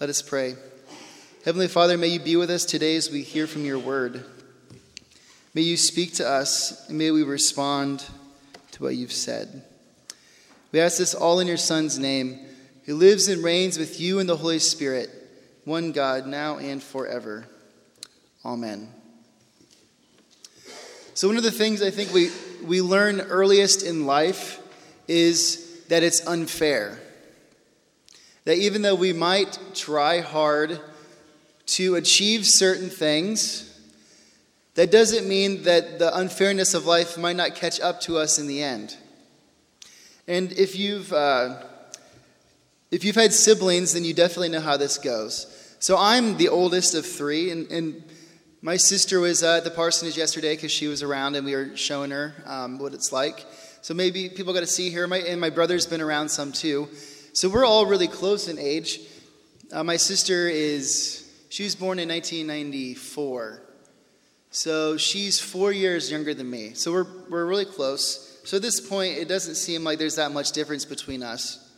Let us pray. Heavenly Father, may you be with us today as we hear from your word. May you speak to us, and may we respond to what you've said. We ask this all in your Son's name, who lives and reigns with you in the Holy Spirit, one God, now and forever. Amen. So, one of the things I think we, we learn earliest in life is that it's unfair. That even though we might try hard to achieve certain things, that doesn't mean that the unfairness of life might not catch up to us in the end. And if you've, uh, if you've had siblings, then you definitely know how this goes. So I'm the oldest of three, and, and my sister was at the parsonage yesterday because she was around and we were showing her um, what it's like. So maybe people got to see her, my, and my brother's been around some too. So we're all really close in age. Uh, my sister is, she was born in 1994. So she's four years younger than me. So we're, we're really close. So at this point, it doesn't seem like there's that much difference between us.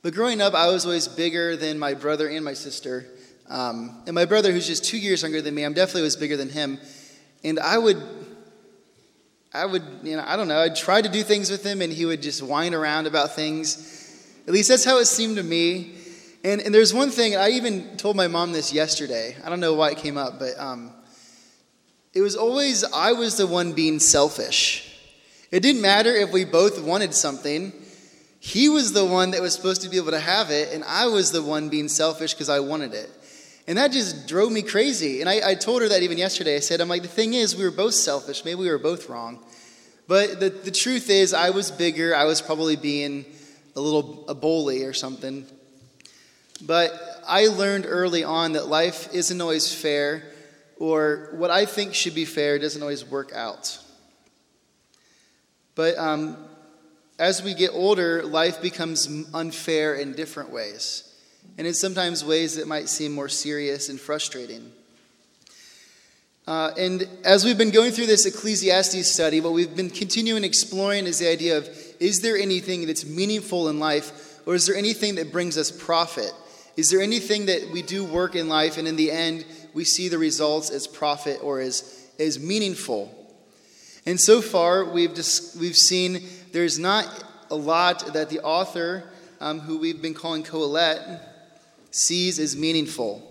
But growing up, I was always bigger than my brother and my sister. Um, and my brother, who's just two years younger than me, I'm definitely was bigger than him. And I would, I would, you know, I don't know, I'd try to do things with him and he would just whine around about things. At least that's how it seemed to me. And, and there's one thing, I even told my mom this yesterday. I don't know why it came up, but um, it was always I was the one being selfish. It didn't matter if we both wanted something. He was the one that was supposed to be able to have it, and I was the one being selfish because I wanted it. And that just drove me crazy. And I, I, told her that even yesterday. I said, I'm like, the thing is, we were both selfish. Maybe we were both wrong. But the, the truth is, I was bigger. I was probably being a little a bully or something. But I learned early on that life isn't always fair, or what I think should be fair doesn't always work out. But um, as we get older, life becomes unfair in different ways and in sometimes ways that might seem more serious and frustrating. Uh, and as we've been going through this Ecclesiastes study, what we've been continuing exploring is the idea of is there anything that's meaningful in life, or is there anything that brings us profit? Is there anything that we do work in life, and in the end, we see the results as profit or as, as meaningful? And so far, we've, just, we've seen there's not a lot that the author, um, who we've been calling Kohelet, sees as meaningful.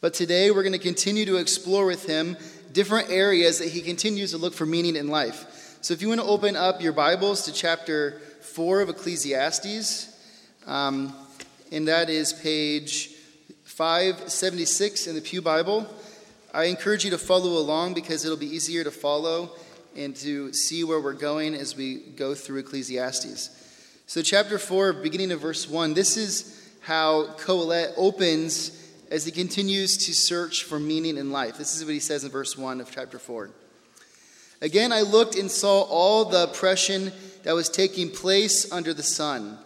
But today we're going to continue to explore with him different areas that he continues to look for meaning in life. So if you want to open up your Bibles to chapter 4 of Ecclesiastes, um, and that is page 576 in the Pew Bible. I encourage you to follow along because it'll be easier to follow and to see where we're going as we go through Ecclesiastes. So, chapter 4, beginning of verse 1, this is how Kohelet opens as he continues to search for meaning in life. This is what he says in verse 1 of chapter 4. Again, I looked and saw all the oppression that was taking place under the sun.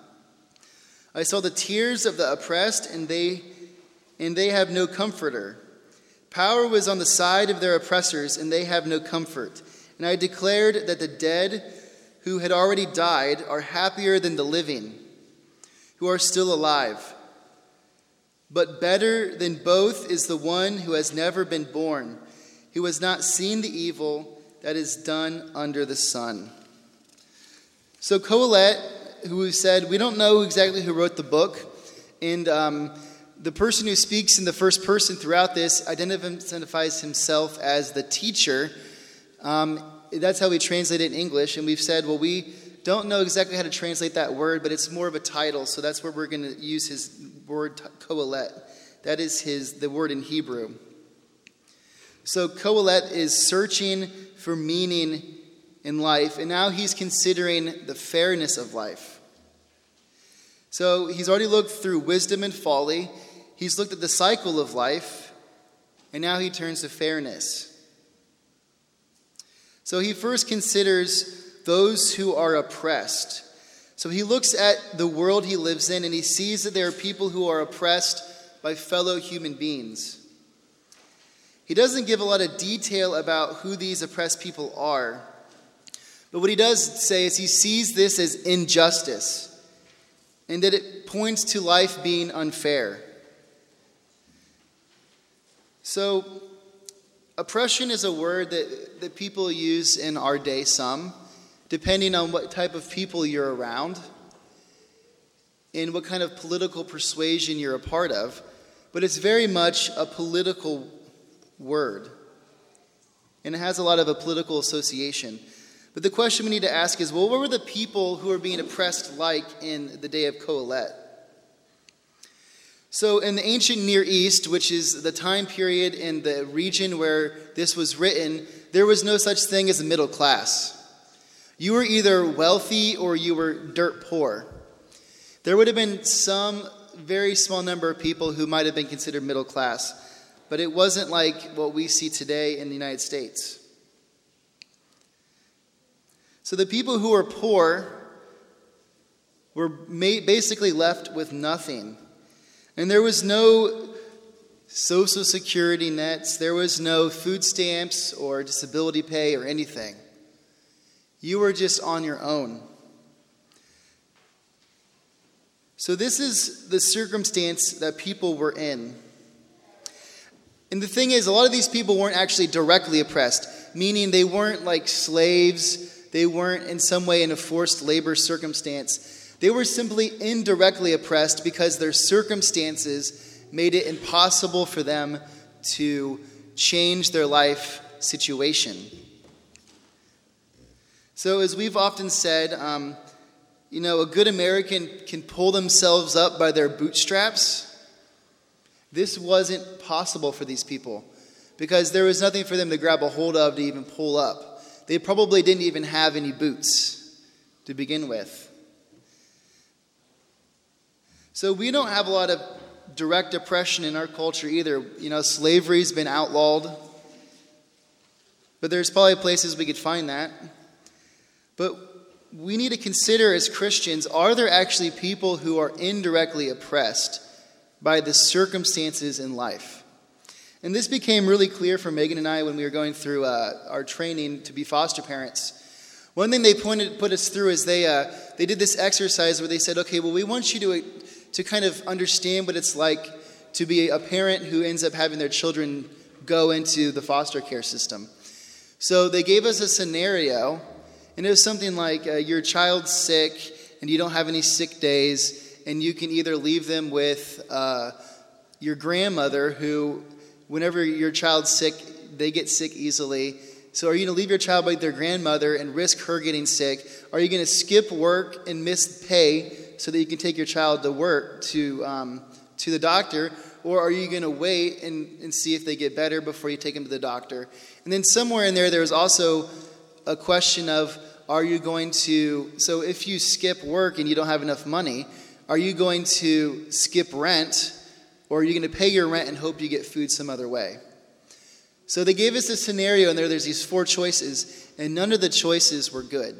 I saw the tears of the oppressed, and they, and they have no comforter. Power was on the side of their oppressors, and they have no comfort. And I declared that the dead who had already died are happier than the living who are still alive. But better than both is the one who has never been born, who has not seen the evil that is done under the sun. So, Kohelet, who we've said, we don't know exactly who wrote the book, and um, the person who speaks in the first person throughout this identifies himself as the teacher. Um, that's how we translate it in English, and we've said, well, we don't know exactly how to translate that word, but it's more of a title, so that's where we're going to use his word kohelet. That is his the word in Hebrew. So Kohelet is searching for meaning in life, and now he's considering the fairness of life. So he's already looked through wisdom and folly. He's looked at the cycle of life, and now he turns to fairness. So he first considers those who are oppressed. So he looks at the world he lives in and he sees that there are people who are oppressed by fellow human beings. He doesn't give a lot of detail about who these oppressed people are. But what he does say is he sees this as injustice. and that it points to life being unfair. So, oppression is a word that, that people use in our day some, depending on what type of people you're around and what kind of political persuasion you're a part of. But it's very much a political word, and it has a lot of a political association. But the question we need to ask is well, what were the people who were being oppressed like in the day of Kohelet? So, in the ancient Near East, which is the time period in the region where this was written, there was no such thing as a middle class. You were either wealthy or you were dirt poor. There would have been some very small number of people who might have been considered middle class, but it wasn't like what we see today in the United States. So the people who were poor were basically left with nothing. And there was no social security nets, there was no food stamps or disability pay or anything. You were just on your own. So, this is the circumstance that people were in. And the thing is, a lot of these people weren't actually directly oppressed, meaning they weren't like slaves they weren't in some way in a forced labor circumstance. They were simply indirectly oppressed because their circumstances made it impossible for them to change their life situation. So, as we've often said, um, you know, a good American can pull themselves up by their bootstraps. This wasn't possible for these people because there was nothing for them to grab a hold of to even pull up. They probably didn't even have any boots to begin with. So we don't have a lot of direct oppression in our culture either. You know, slavery's been outlawed, but there's probably places we could find that. But we need to consider as Christians are there actually people who are indirectly oppressed by the circumstances in life? And this became really clear for Megan and I when we were going through uh, our training to be foster parents. One thing they pointed put us through is they uh, they did this exercise where they said, okay, well, we want you to to kind of understand what it's like to be a parent who ends up having their children go into the foster care system. So they gave us a scenario, and it was something like uh, your child's sick and you don't have any sick days, and you can either leave them with uh, your grandmother who whenever your child's sick, they get sick easily. So, are you going to leave your child with their grandmother and risk her getting sick? Are you going to skip work and miss pay so that you can take your child to work to, um, to the doctor? Or are you going to wait and, and see if they get better before you take them to the doctor? And then, somewhere in there, there's also a question of are you going to, so if you skip work and you don't have enough money, are you going to skip rent or are you going to pay your rent and hope you get food some other way? So they gave us a scenario, and there, there's these four choices, and none of the choices were good.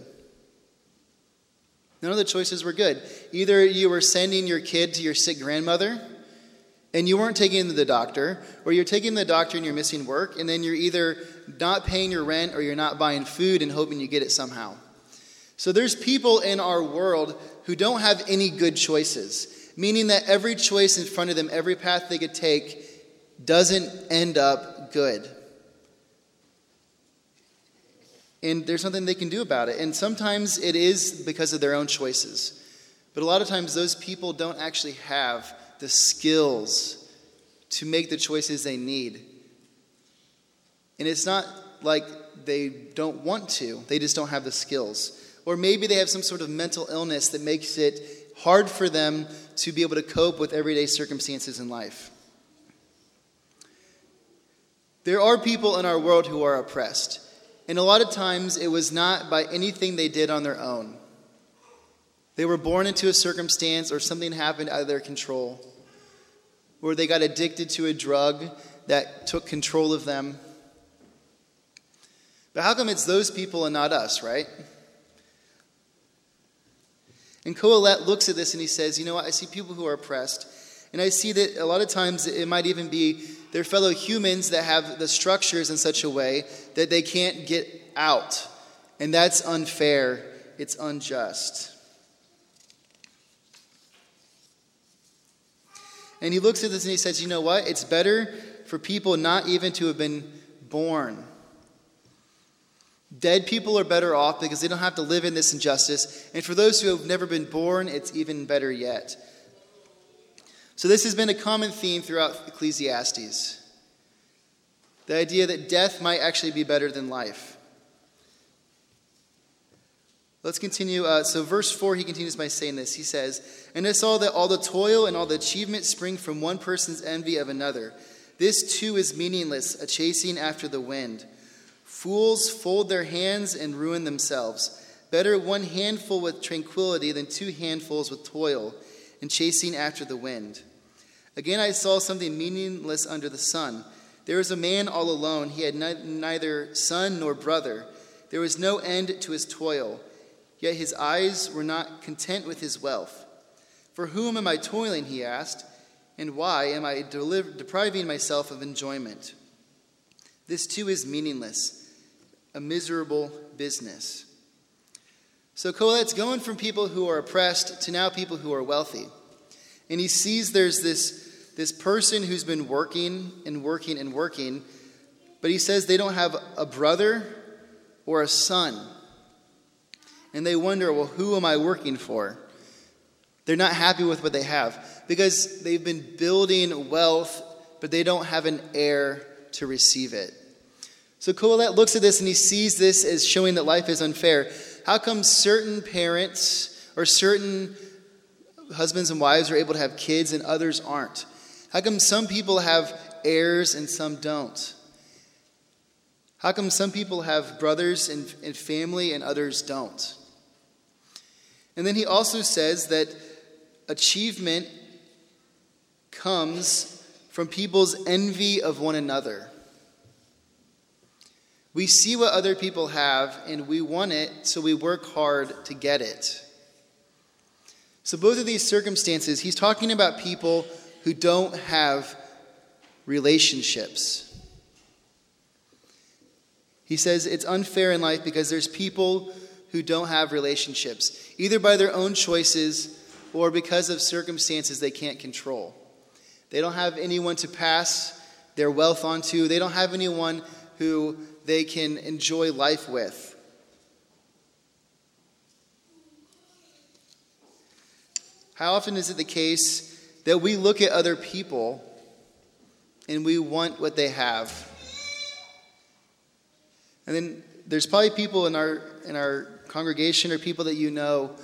None of the choices were good. Either you were sending your kid to your sick grandmother, and you weren't taking him to the doctor, or you're taking the doctor and you're missing work, and then you're either not paying your rent or you're not buying food and hoping you get it somehow. So there's people in our world who don't have any good choices meaning that every choice in front of them, every path they could take, doesn't end up good. And there's nothing they can do about it. And sometimes it is because of their own choices. But a lot of times, those people don't actually have the skills to make the choices they need. And it's not like they don't want to, they just don't have the skills. Or maybe they have some sort of mental illness that makes it hard for them to be able to cope with everyday circumstances in life. There are people in our world who are oppressed, and a lot of times it was not by anything they did on their own. They were born into a circumstance or something happened out of their control, or they got addicted to a drug that took control of them. But how come it's those people and not us, right? And Kohelet looks at this and he says, You know what? I see people who are oppressed. And I see that a lot of times it might even be their fellow humans that have the structures in such a way that they can't get out. And that's unfair, it's unjust. And he looks at this and he says, You know what? It's better for people not even to have been born. Dead people are better off because they don't have to live in this injustice. And for those who have never been born, it's even better yet. So, this has been a common theme throughout Ecclesiastes the idea that death might actually be better than life. Let's continue. Uh, so, verse 4, he continues by saying this. He says, And I saw that all the toil and all the achievement spring from one person's envy of another. This too is meaningless, a chasing after the wind. Fools fold their hands and ruin themselves. Better one handful with tranquility than two handfuls with toil and chasing after the wind. Again, I saw something meaningless under the sun. There was a man all alone. He had neither son nor brother. There was no end to his toil Yet his eyes were not content with his wealth. For whom am I toiling, he asked, and why am I deliver, depriving myself of enjoyment? This too is meaningless, a miserable business. So Kohelet's going from people who are oppressed to now people who are wealthy. And he sees there's this, this person who's been working and working and working, but he says they don't have a brother or a son and they wonder, well, who am I working for? They're not happy with what they have because they've been building wealth, but they don't have an heir to receive it. So Kohelet looks at this and he sees this as showing that life is unfair. How come certain parents or certain husbands and wives are able to have kids and others aren't? How come some people have heirs and some don't? How come some people have brothers and, and family and others don't? And then he also says that achievement comes from people's envy of one another. We see what other people have and we want it, so we work hard to get it. So, both of these circumstances, he's talking about people who don't have relationships. He says it's unfair in life because there's people who don't have relationships, either by their own choices or because of circumstances they can't control. They don't have anyone to pass their wealth onto, they don't have anyone who they can enjoy life with. How often is it the case that we look at other people and we want what they have? And then there's probably people in our in our congregation or people that you know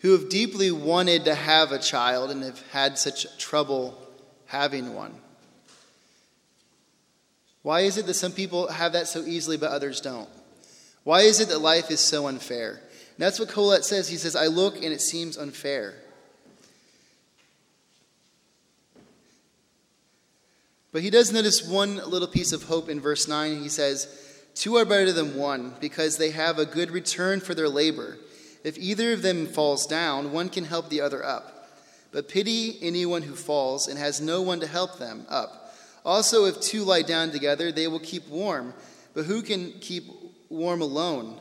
who have deeply wanted to have a child and have had such trouble having one? Why is it that some people have that so easily but others don't? Why is it that life is so unfair? And that's what Kohelet says. He says, I look and it seems unfair. But he does notice one little piece of hope in verse 9. He says, Two are better than one because they have a good return for their labor. If either of them falls down, one can help the other up. But pity anyone who falls and has no one to help them up. Also, if two lie down together, they will keep warm. But who can keep warm alone?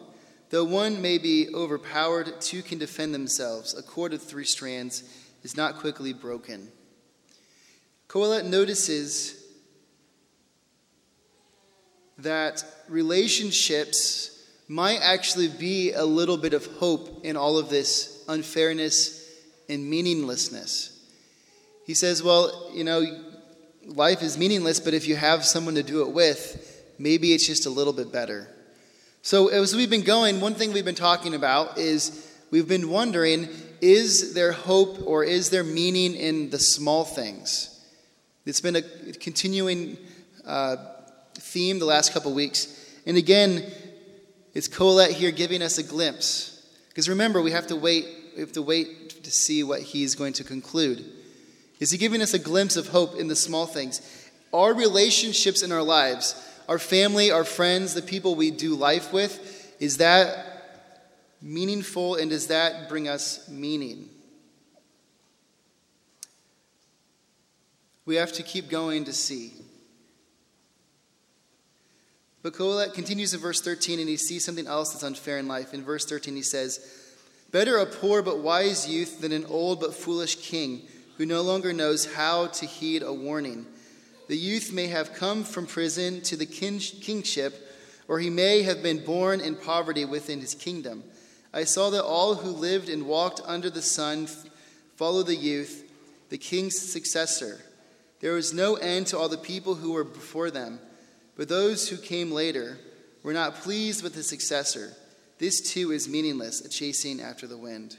Though one may be overpowered, two can defend themselves. A cord of three strands is not quickly broken. Kohelet notices that relationships might actually be a little bit of hope in all of this unfairness and meaninglessness. He says, Well, you know, life is meaningless, but if you have someone to do it with, maybe it's just a little bit better. So, as we've been going, one thing we've been talking about is we've been wondering is there hope or is there meaning in the small things? It's been a continuing uh, theme the last couple weeks. And again, it's Kohelet here giving us a glimpse. Because remember, we have to wait, we have to wait to see what he's going to conclude. Is he giving us a glimpse of hope in the small things? Our relationships in our lives, our family, our friends, the people we do life with, is that meaningful and does that bring us meaning? We have to keep going to see. But Kohelet continues in verse 13 and he sees something else that's unfair in life. In verse 13, he says, Better a poor but wise youth than an old but foolish king who no longer knows how to heed a warning. The youth may have come from prison to the king- kingship, or he may have been born in poverty within his kingdom. I saw that all who lived and walked under the sun followed the youth, the king's successor. There was no end to all the people who were before them, but those who came later were not pleased with the successor. This too is meaningless, a chasing after the wind.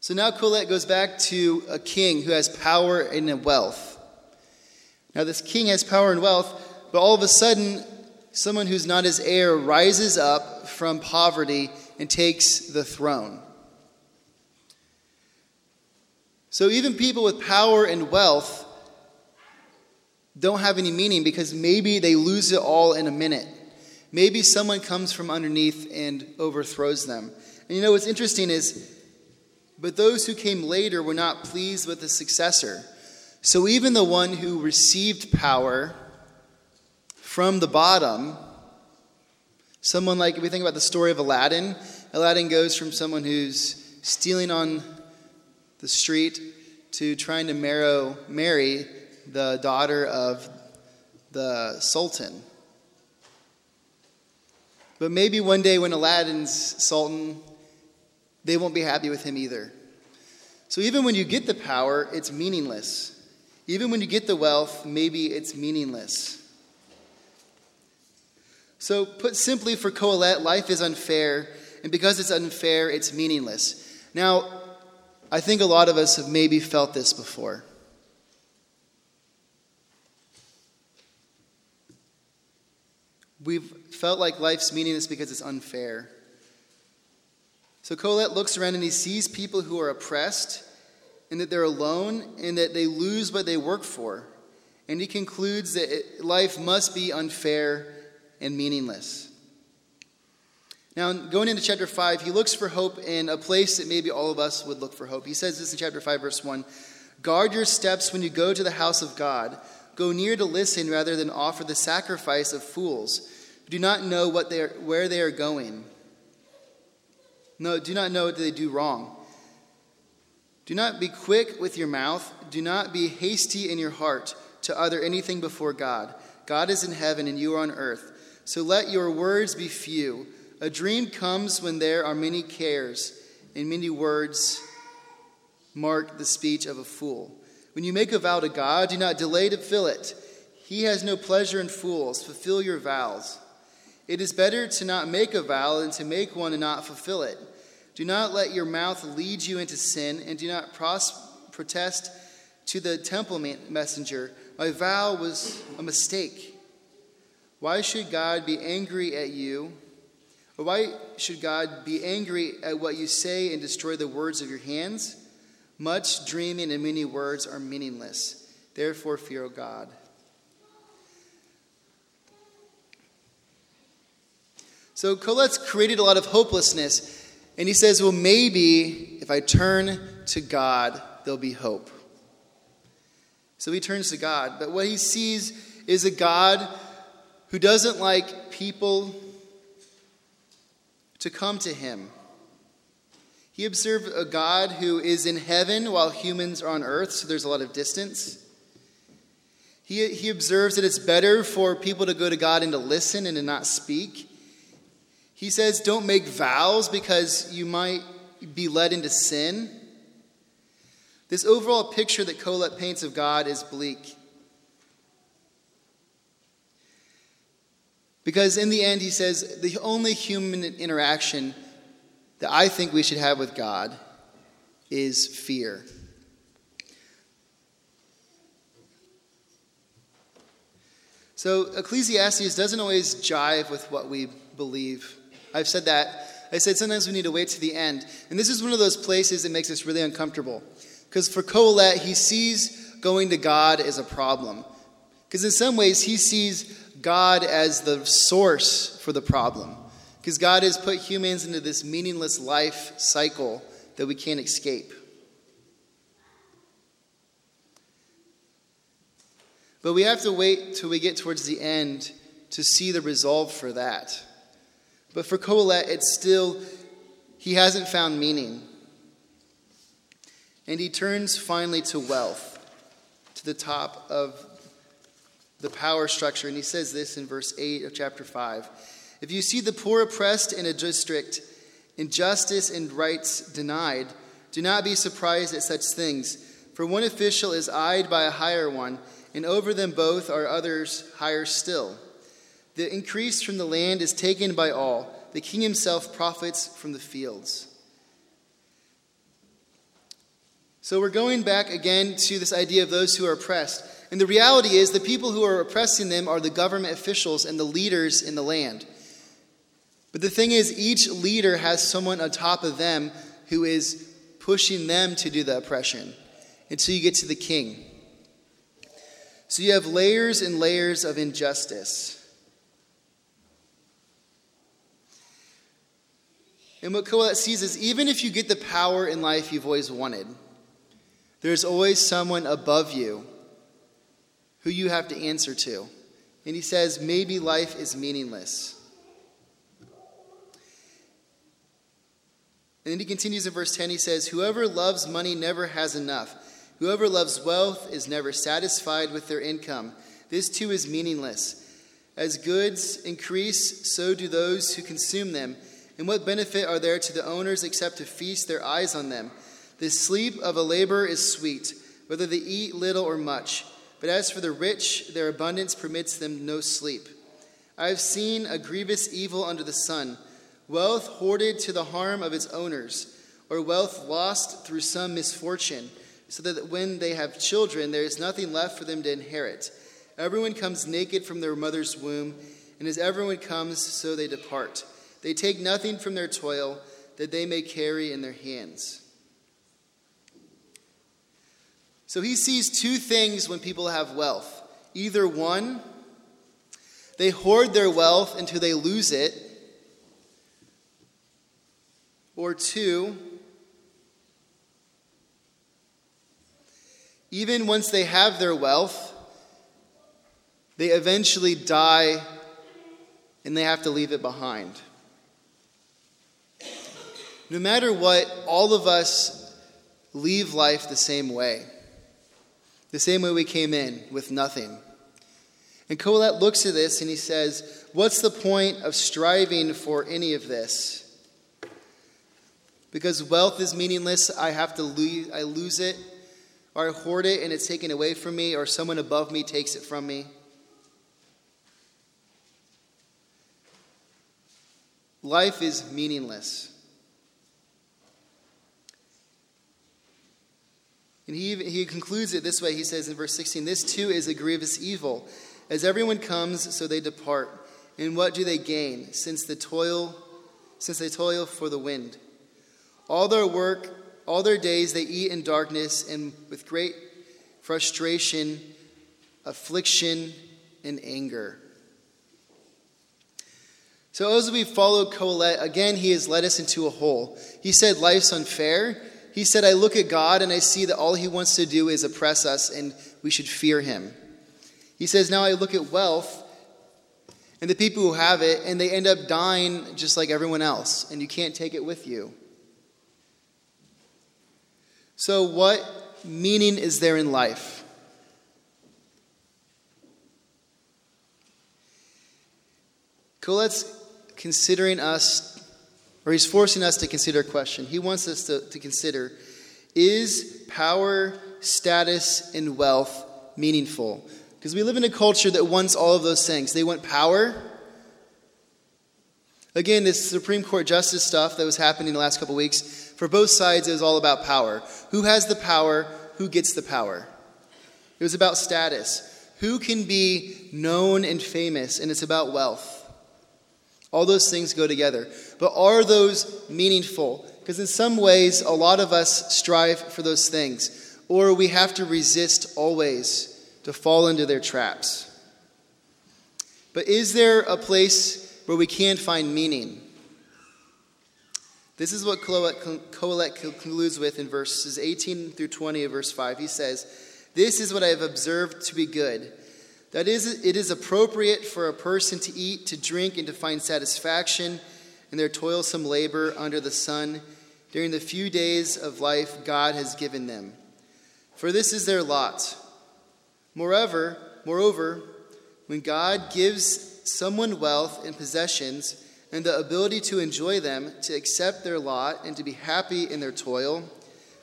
So now Kohelet goes back to a king who has power and wealth. Now, this king has power and wealth, but all of a sudden, someone who's not his heir rises up from poverty and takes the throne. So, even people with power and wealth don't have any meaning because maybe they lose it all in a minute. Maybe someone comes from underneath and overthrows them. And you know what's interesting is but those who came later were not pleased with the successor. So even the one who received power from the bottom, someone like, if we think about the story of Aladdin, Aladdin goes from someone who's stealing on the street to trying to marry, marry the daughter of the sultan. But maybe one day when Aladdin's sultan they won't be happy with him either. So even when you get the power, it's meaningless. Even when you get the wealth, maybe it's meaningless. So, put simply for Kohelet, life is unfair, and because it's unfair, it's meaningless. Now, I think a lot of us have maybe felt this before. We've felt like life's meaningless because it's unfair. So Kohelet looks around and he sees people who are oppressed and that they're alone and that they lose what they work for. And he concludes that it, life must be unfair and meaningless. Now, going into chapter 5, he looks for hope in a place that maybe all of us would look for hope. He says this in chapter 5, verse 1 Guard your steps when you go to the house of God. Go near to listen rather than offer the sacrifice of fools do not know what they are, where they are going. No, do not know what they do wrong. Do not be quick with your mouth. Do not be hasty in your heart to utter anything before God. God is in heaven and you are on earth. So let your words be few. A dream comes when there are many cares, and many words mark the speech of a fool. When you make a vow to God, do not delay to fill it. He has no pleasure in fools. Fulfill your vows. It is better to not make a vow than to make one and not fulfill it. Do not let your mouth lead you into sin, and do not pros- protest to the temple messenger, My vow was a mistake. Why should God be angry at you? Or why should God be angry at what you say and destroy the words of your hands? Much dreaming and many words are meaningless. Therefore, fear God. So Kohelet's created a lot of hopelessness and he says, Well, maybe if I turn to God, there'll be hope. So he turns to God. But what he sees is a God who doesn't like people to come to him. He observed a God who is in heaven while humans are on earth, so there's a lot of distance. He, he observes that it's better for people to go to God and to listen and to not speak. He says, don't make vows because you might be led into sin. This overall picture that Kohelet paints of God is bleak. Because in the end, he says, the only human interaction that I think we should have with God is fear. So Ecclesiastes doesn't always jive with what we believe. I've said that. I said sometimes we need to wait to the end. And this is one of those places that makes us really uncomfortable. Because for Kohelet, he sees going to God as a problem. Because in some ways, he sees God as the source for the problem. Because God has put humans into this meaningless life cycle that we can't escape. But we have to wait till we get towards the end to see the resolve for that. But for Kohelet, it's still, he hasn't found meaning. and he turns finally to wealth, to the top of the power structure. And he says this in verse 8 of chapter 5 If you see the poor oppressed in a district, injustice and rights denied, do not be surprised at such things, for one official is eyed by a higher one, and over them both are others higher still. The increase from the land is taken by all. The king himself profits from the fields. So we're going back again to this idea of those who are oppressed. And the reality is, the people who are oppressing them are the government officials and the leaders in the land. But the thing is, each leader has someone on top of them who is pushing them to do the oppression until you get to the king. So you have layers and layers of injustice. And what Kohelet sees is even if you get the power in life you've always wanted, there's always someone above you who you have to answer to. And he says, maybe life is meaningless. And then he continues in verse 10, he says, Whoever loves money never has enough. Whoever loves wealth is never satisfied with their income. This too is meaningless. As goods increase, so do those who consume them. And what benefit are there to the owners except to feast their eyes on them? The sleep of a laborer is sweet, whether they eat little or much. But as for the rich, their abundance permits them no sleep. I have seen a grievous evil under the sun wealth hoarded to the harm of its owners, or wealth lost through some misfortune, so that when they have children, there is nothing left for them to inherit. Everyone comes naked from their mother's womb, and as everyone comes, so they depart. They take nothing from their toil that they may carry in their hands. So he sees two things when people have wealth. Either one, they hoard their wealth until they lose it, or two, even once they have their wealth, they eventually die and they have to leave it behind. No matter what, all of us leave life the same way. The same way we came in, with nothing. And Kohelet looks at this and he says, What's the point of striving for any of this? Because wealth is meaningless, I have to lose, I lose it, or I hoard it and it's taken away from me, or someone above me takes it from me. Life is meaningless. And he, he concludes it this way. He says in verse 16, This too is a grievous evil. As everyone comes, so they depart. And what do they gain, since the toil, since they toil for the wind? All their work, all their days they eat in darkness and with great frustration, affliction, and anger. So, as we follow Kohelet, again, he has led us into a hole. He said life's unfair. He said, I look at God and I see that all he wants to do is oppress us and we should fear him. He says, Now I look at wealth and the people who have it and they end up dying just like everyone else, and you can't take it with you. So, what meaning is there in life? Kohelet's considering us, or he's forcing us to consider a question. He wants us to, to consider is power, status, and wealth meaningful? Because we live in a culture that wants all of those things. They want power, Again, this Supreme Court justice stuff that was happening the last couple weeks, for both sides, it was all about power. Who has the power? Who gets the power? It was about status. Who can be known and famous? And it's about wealth. All those things go together. But are those meaningful? Because in some ways, a lot of us strive for those things, or we have to resist always to fall into their traps. But is there a place where we can find meaning. This is what Kohelet concludes with in verses 18 through 20 of verse 5. He says, This is what I have observed to be good. That is, it is appropriate for a person to eat, to drink, and to find satisfaction in their toilsome labor under the sun, during the few days of life God has given them. For this is their lot. Moreover, moreover, when God gives someone wealth and possessions and the ability to enjoy them, to accept their lot and to be happy in their toil,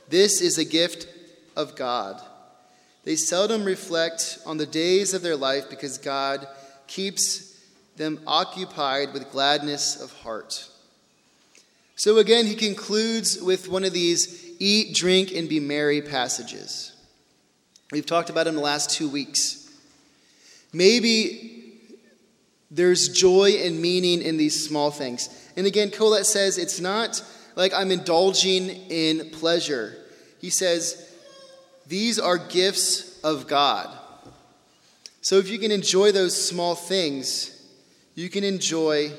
this is a gift of God. They seldom reflect on the days of their life because God keeps them occupied with gladness of heart. So again, he concludes with one of these eat, drink, and be merry passages. We've talked about them the last two weeks. Maybe there's joy and meaning in these small things. And again, Kohelet says it's not like I'm indulging in pleasure. He says, these are gifts of God. So if you can enjoy those small things, you can enjoy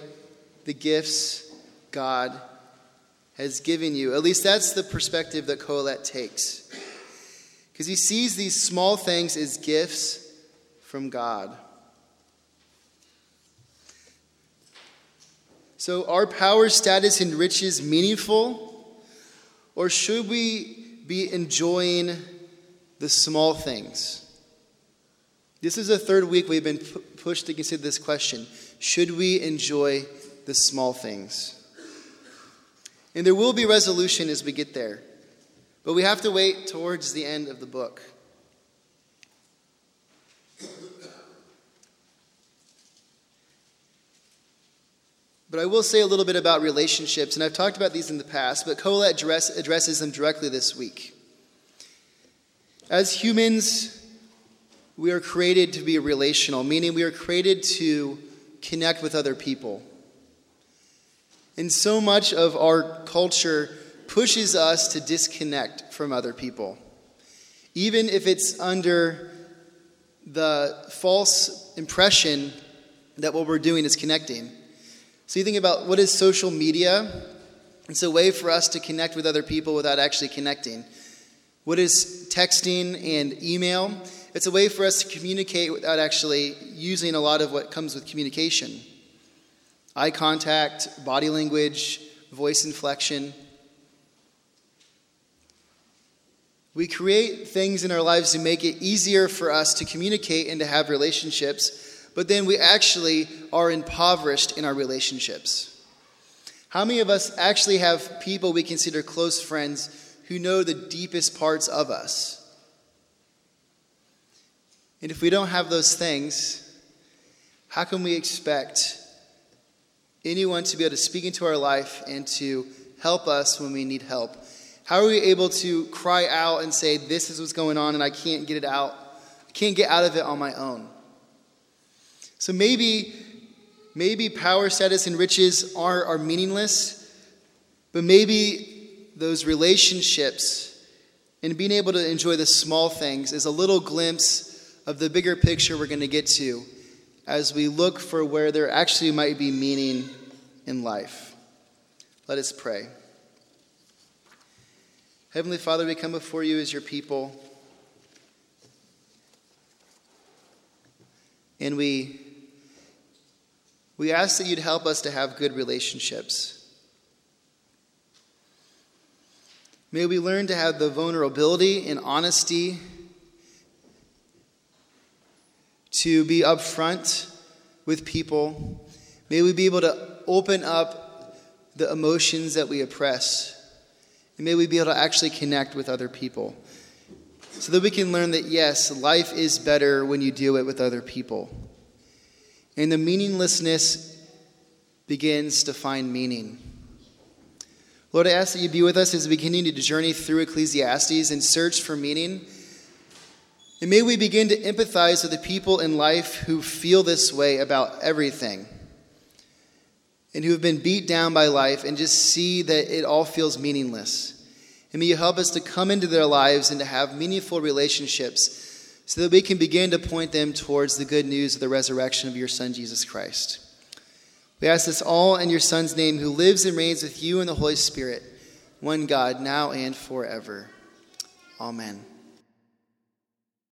the gifts God has given you. At least that's the perspective that Kohelet takes. Because he sees these small things as gifts from God. So, are power, status, and riches meaningful? Or should we be enjoying the small things? This is the third week we've been pushed to consider this question Should we enjoy the small things? And there will be resolution as we get there. But we have to wait towards the end of the book. But I will say a little bit about relationships, and I've talked about these in the past, but Kohelet address, addresses them directly this week. As humans, we are created to be relational, meaning we are created to connect with other people. And so much of our culture pushes us to disconnect from other people, even if it's under the false impression that what we're doing is connecting. So you think about what is social media? It's a way for us to connect with other people without actually connecting. What is texting and email? It's a way for us to communicate without actually using a lot of what comes with communication eye contact, body language, voice inflection. We create things in our lives to make it easier for us to communicate and to have relationships, but then we actually are impoverished in our relationships. How many of us actually have people we consider close friends who know the deepest parts of us? And if we don't have those things, how can we expect anyone to be able to speak into our life and to help us when we need help? How are we able to cry out and say, This is what's going on and I can't get it out? I can't get out of it on my own. So maybe, maybe power, status, and riches are, are meaningless, but maybe those relationships and being able to enjoy the small things is a little glimpse of the bigger picture we're going to get to as we look for where there actually might be meaning in life. Let us pray. Heavenly Father, we come before you as your people. And we, we ask that you'd help us to have good relationships. May we learn to have the vulnerability and honesty to be upfront with people. May we be able to open up the emotions that we oppress. And may we be able to actually connect with other people. So that we can learn that, yes, life is better when you do it with other people. And the meaninglessness begins to find meaning. Lord, I ask that you be with us as we continue to journey through Ecclesiastes and search for meaning. And may we begin to empathize with the people in life who feel this way about everything and who have been beat down by life and just see that it all feels meaningless. And may you help us to come into their lives and to have meaningful relationships so that we can begin to point them towards the good news of the resurrection of your Son, Jesus Christ. We ask this all in your Son's name, who lives and reigns with you in the Holy Spirit, one God, now and forever. Amen.